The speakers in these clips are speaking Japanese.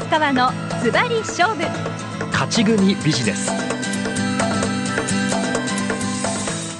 安川のズバリ勝負。勝ち組ビジネス。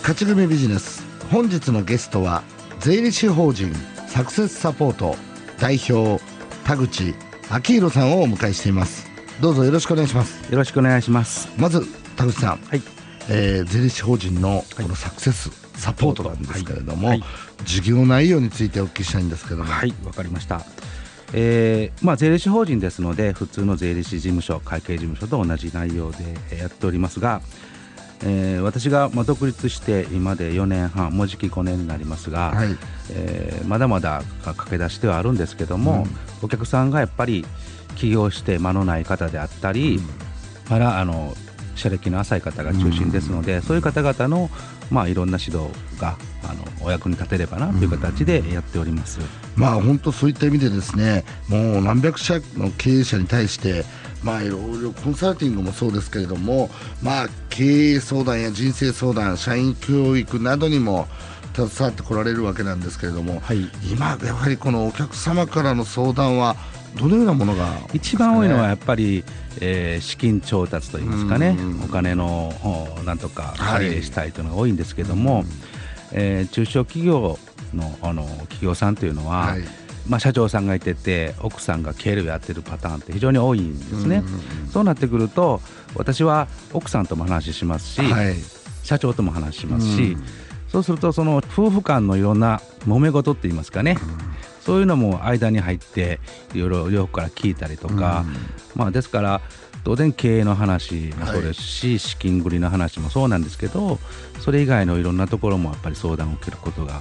勝ち組ビジネス。本日のゲストは税理士法人サクセスサポート代表田口昭弘さんをお迎えしています。どうぞよろしくお願いします。よろしくお願いします。まず田口さん、はい。えー税理士法人のこのサクセスサポートなんですけれども、はい。はい。事業内容についてお聞きしたいんですけども。はい、わかりました。えーまあ、税理士法人ですので普通の税理士事務所会計事務所と同じ内容でえーやっておりますが、えー私がまあ独立して今で4年半もうじき5年になりますが、はい。えーまだまだ駆け出しではあるんですけども、お客さんがやっぱり起業して間のない方であったり、まだあの社歴の浅い方が中心ですので、そういう方々の、まあ、いろんな指導があのお役に立てればなという形でやっております。まあ本当そういった意味でですねもう何百社の経営者に対してまあいろいろコンサルティングもそうですけれどもまあ経営相談や人生相談社員教育などにも携わってこられるわけなんですけれども、はい。今やはりこのお客様からの相談はどのようなものが一番多いのはややっぱり、えー資金調達といいますかね。うん、お金のおなんとかはい。借り入れしたいというのが多いんですけども、えー中小企業のあの企業さんというのは、はい。まあ、社長さんがいてて奥さんが経理をやってるパターンって非常に多いんですね。そうなってくると私は奥さんとも話しますし、はい。社長とも話しますし、うん。そうするとその夫婦間のいろんな揉め事って言いますかね、そういうのも間に入っていろいろ両方から聞いたりとか、まあ、ですから当然経営の話もそうですし、資金繰りの話もそうなんですけどそれ以外のいろんなところもやっぱり相談を受けることが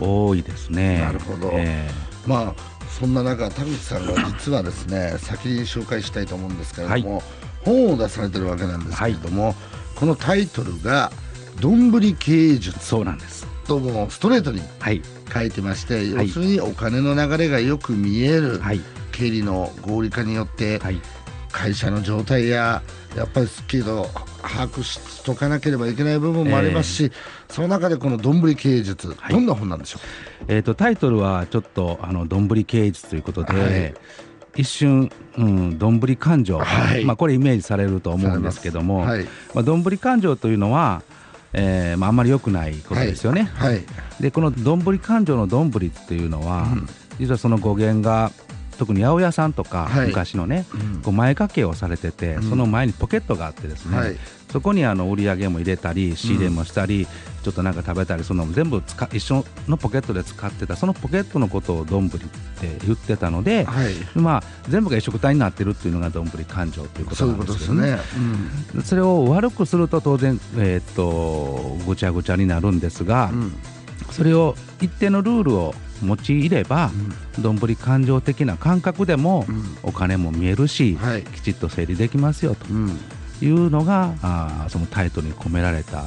多いですね。なるほど。えまあそんな中田口さんが実はですね 先に紹介したいと思うんですけれども、本を出されてるわけなんですけれども、このタイトルが「どんぶり経営え術。そうなんです。」ともストレートにはい、書いてまして、はい。要するにお金の流れがよく見える、はい、経理の合理化によってはい、会社の状態ややっぱりスキルを把握しとかなければいけない部分もありますし、その中でこのどんぶり経営術、はい。どんな本なんでしょえー、とタイトルはちょっとあのどんぶり経営術ということで、はい。一瞬、うん、どんぶり感情、はい。まあ、これイメージされるとう思うんですけども、どんぶり感情というのは、えーまあ、あんまり良くないことですよね。はい。でこのどんぶり感情のどんぶりっていうのは、実はその語源が特に八百屋さんとか、はい。昔のね、うん。こう前掛けをされてて、うん。その前にポケットがあってですね、はい。そこにあの売り上げも入れたり仕入れもしたり、ちょっとなんか食べたりその全部使一緒のポケットで使ってたそのポケットのことをどんぶりって言ってたので、はい。まあ、全部が一緒くたになってるっていうのがどんぶり感情ということなうんことですけどねね。それを悪くすると当然、えーっとぐちゃぐちゃになるんですが、うんそれを一定のルールを用いればどんぶり感情的な感覚でもうん。お金も見えるし、はい。きちっと整理できますよとうん。いうのがあーそのタイトルに込められた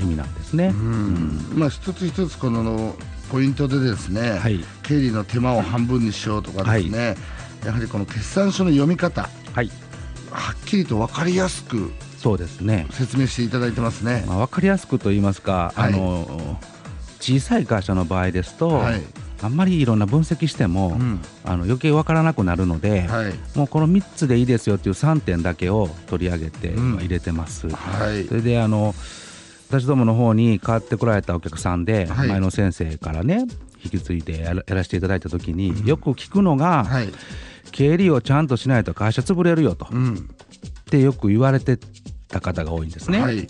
意味なんですね。うん。まあ一つ一つこのポイントでですね、はい。経理の手間を半分にしようとかですね、やはりこの決算書の読み方はい、はっきりと分かりやすくそうですね。説明していただいてますね。まあ、分かりやすくと言いますか、はい。あの小さい会社の場合ですと、はい。あんまりいろんな分析しても、うん。あの余計分からなくなるので、はい。もうこの3つでいいですよっていう3点だけを取り上げてうん。入れてます。はい。それであの私どもの方に変わってこられたお客さんで、はい。前の先生からね引き継いでやらせていただいた時に、よく聞くのが、はい。経理をちゃんとしないと会社潰れるよと、うん。ってよく言われてた方が多いんですね。はい。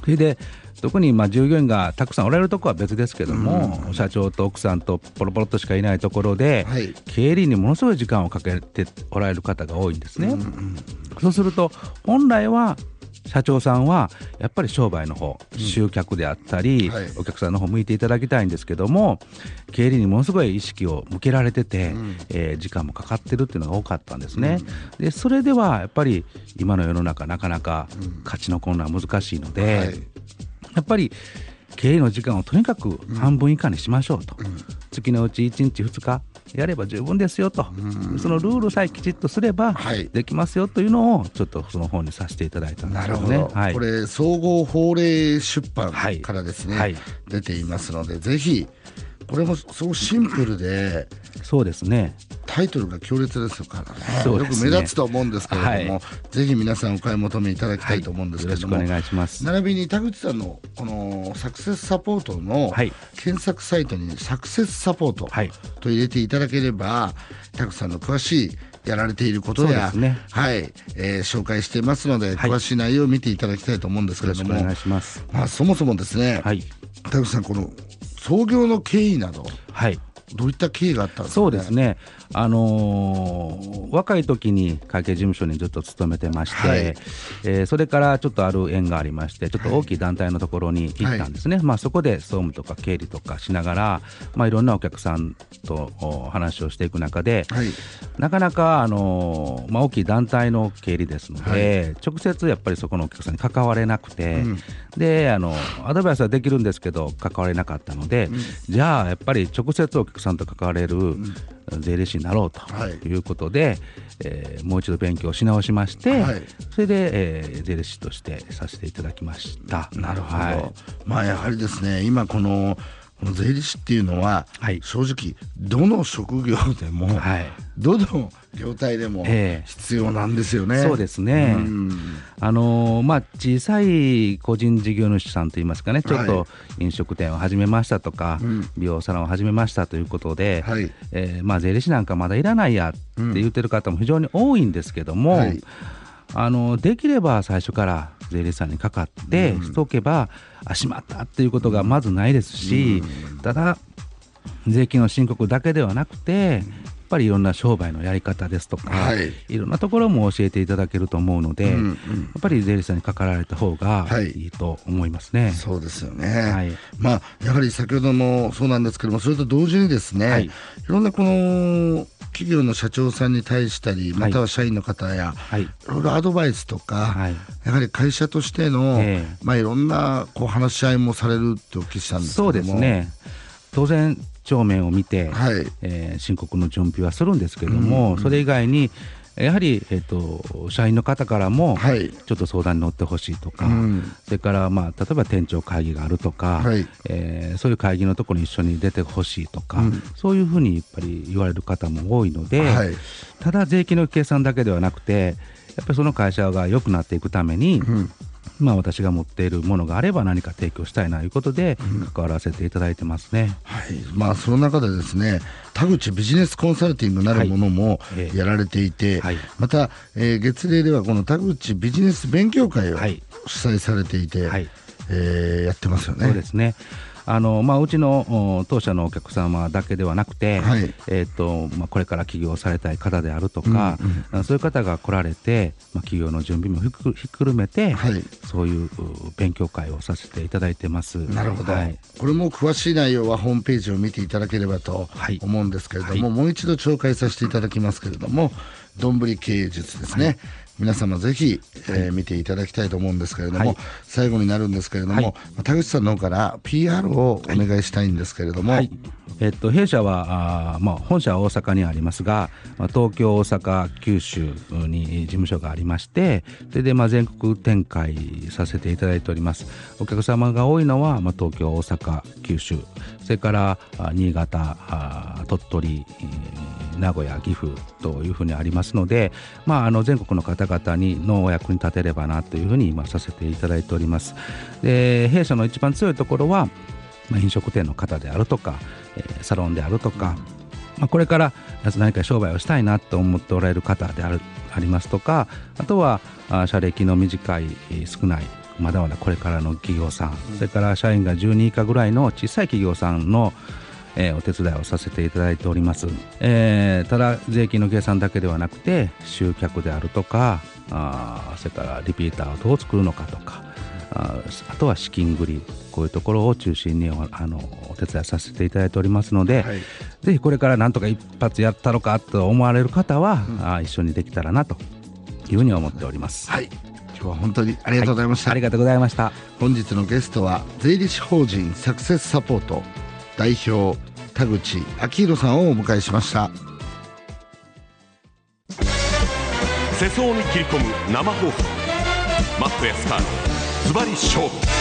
それで特にまあ従業員がたくさんおられるところは別ですけども、社長と奥さんとポロポロっとしかいないところで、はい。経理にものすごい時間をかけておられる方が多いんですね。そうすると本来は社長さんはやっぱり商売の方、集客であったり、はい。お客さんの方向いていただきたいんですけども経理にものすごい意識を向けられてて、えー時間もかかってるっていうのが多かったんですね。でそれではやっぱり今の世の中なかなか勝ちのは難しいので、はいやっぱり経営の時間をとにかく半分以下にしましょうと、月のうち1日2日やれば十分ですよと、そのルールさえきちっとすればはい。できますよというのをちょっとその本にさせていただいたんですよね。なるほど、はい、これ総合法令出版はい。からですね、はい。出ていますのでぜひこれもすごくシンプルでそうですねタイトルが強烈ですからね。ね。よく目立つと思うんですけれども、はい。ぜひ皆さんお買い求めいただきたいと思うんですよろしくおけれども、願いします。並びに田口さんのこのサクセスサポートのはい。検索サイトにサクセスサポートはい。と入れていただければ田口さんの詳しいやられていることや、ね。はい。えー紹介していますので、はい。詳しい内容を見ていただきたいと思うんですけれども。お願いします。まあ、そもそもですね、はい。田口さんこの創業の経緯などはいどういった経緯があったんですか、ね、そうですね、あのー若い時に会計事務所にずっと勤めてまして、はい。えーそれからちょっとある縁がありまして、ちょっと大きい団体のところに行ったんですね、まあ、そこで総務とか経理とかしながら、まあ、いろんなお客さんとお話をしていく中で、はい。なかなか、あのーまあ、大きい団体の経理ですので、直接やっぱりそこのお客さんに関われなくて、うん。であのアドバイスはできるんですけど、関われなかったので、じゃあやっぱり直接お客さんと関われる税理士になろうとはい。いうことで、えーもう一度勉強し直しまして、はい。それで、えー税理士としてさせていただきました。なるほど、はい。まあやはりですね今このこの税理士っていうのは、はい。正直どの職業でも、はい。どの業態でもええ。必要なんですよね。そうですね。うん。あのーまあ、小さい個人事業主さんといいますかね、ちょっはいと飲食店を始めましたとか、うん。美容サロンを始めましたということで、はい。えーまあ、税理士なんかまだいらないやって言ってる方も非常に多いんですけども、はい。あのできれば最初から税理士さんにかかってしておけば、あしまったっていうことがまずないですし、ただ、税金の申告だけではなくて、ぱりいろんな商売のやり方ですとか、はい。い、ろんなところも教えていただけると思うので、うんうんやっぱり税理士さんにかかられた方がはい。いいと思いますね。そうですよね、はい。まあやはり先ほどもそうなんですけどもそれと同時にですね、はい。い、ろんなこの企業の社長さんに対したりまたは社員の方や、はい。いろいろアドバイスとか、はい。やはり会社としての、ええ。まあ、いろんなこう話し合いもされるってお聞きしたんですけども。そうですね。当然帳面を見て、はい。えー申告の準備はするんですけれども、それ以外にやはり、えっと社員の方からも、はい。ちょっと相談に乗ってほしいとか、うん。それから、まあ、例えば店長会議があるとか、はい。えーそういう会議のところに一緒に出てほしいとか、そういうふうにやっぱり言われる方も多いので、はい。ただ税金の計算だけではなくてやっぱりその会社が良くなっていくために、まあ、私が持っているものがあれば何か提供したいなということで関わらせていただいてますね。はい。まあ、その中でですね田口ビジネスコンサルティングなるものもええ。やられていて、はい。また、えー月例ではこの田口ビジネス勉強会をはい。主催されていて、はい。えーやってますよね。そうですねあのまあ、うちのお当社のお客様だけではなくて、はい。えーとまあ、これから起業されたい方であるとか、あそういう方が来られて、まあ、起業の準備もひっくるめて、はい。そういうう勉強会をさせていただいてます。なるほど、はい。これも詳しい内容はホームページを見ていただければとはい。思うんですけれども、はい。もう一度紹介させていただきますけれども、どんぶり経営術ですね、皆様ぜひ、えー見ていただきたいと思うんですけれども、はい。最後になるんですけれども、はい。まあ田口さんの方から PR をお願いしたいんですけれども、はい。えっと、弊社はあー、まあ、本社は大阪にありますが、まあ、東京、大阪、九州に事務所がありましてそれでまあ全国展開させていただいております。お客様が多いのは、まあ、東京、大阪、九州。それからあ新潟あ鳥取、えー名古屋、岐阜というふうにありますので、まあ、あの全国の方々にのお役に立てればなというふうに今させていただいております。で弊社の一番強いところはまあ、飲食店の方であるとか、えーサロンであるとか、まあ、これから何か商売をしたいなと思っておられる方であるありますとかあとはあ社歴の短いえー少ないまだまだこれからの企業さん、それから社員が10人以下ぐらいの小さい企業さんのえーお手伝いをさせていただいております、えーただ税金の計算だけではなくて集客であるとかあーそれからリピーターをどう作るのかとかああとは資金繰りこういうところを中心におあのお手伝いさせていただいておりますので、はい。ぜひこれからなんとか一発やったのかと思われる方は、あ一緒にできたらなというふうに思っております。はい。今日は本当にありがとうございました、ありがとうございました。本日のゲストは税理士法人サクセスサポート代表田口昭弘さんをお迎えしました。世相に切り込む生放送。マットやスターのズバリ勝負。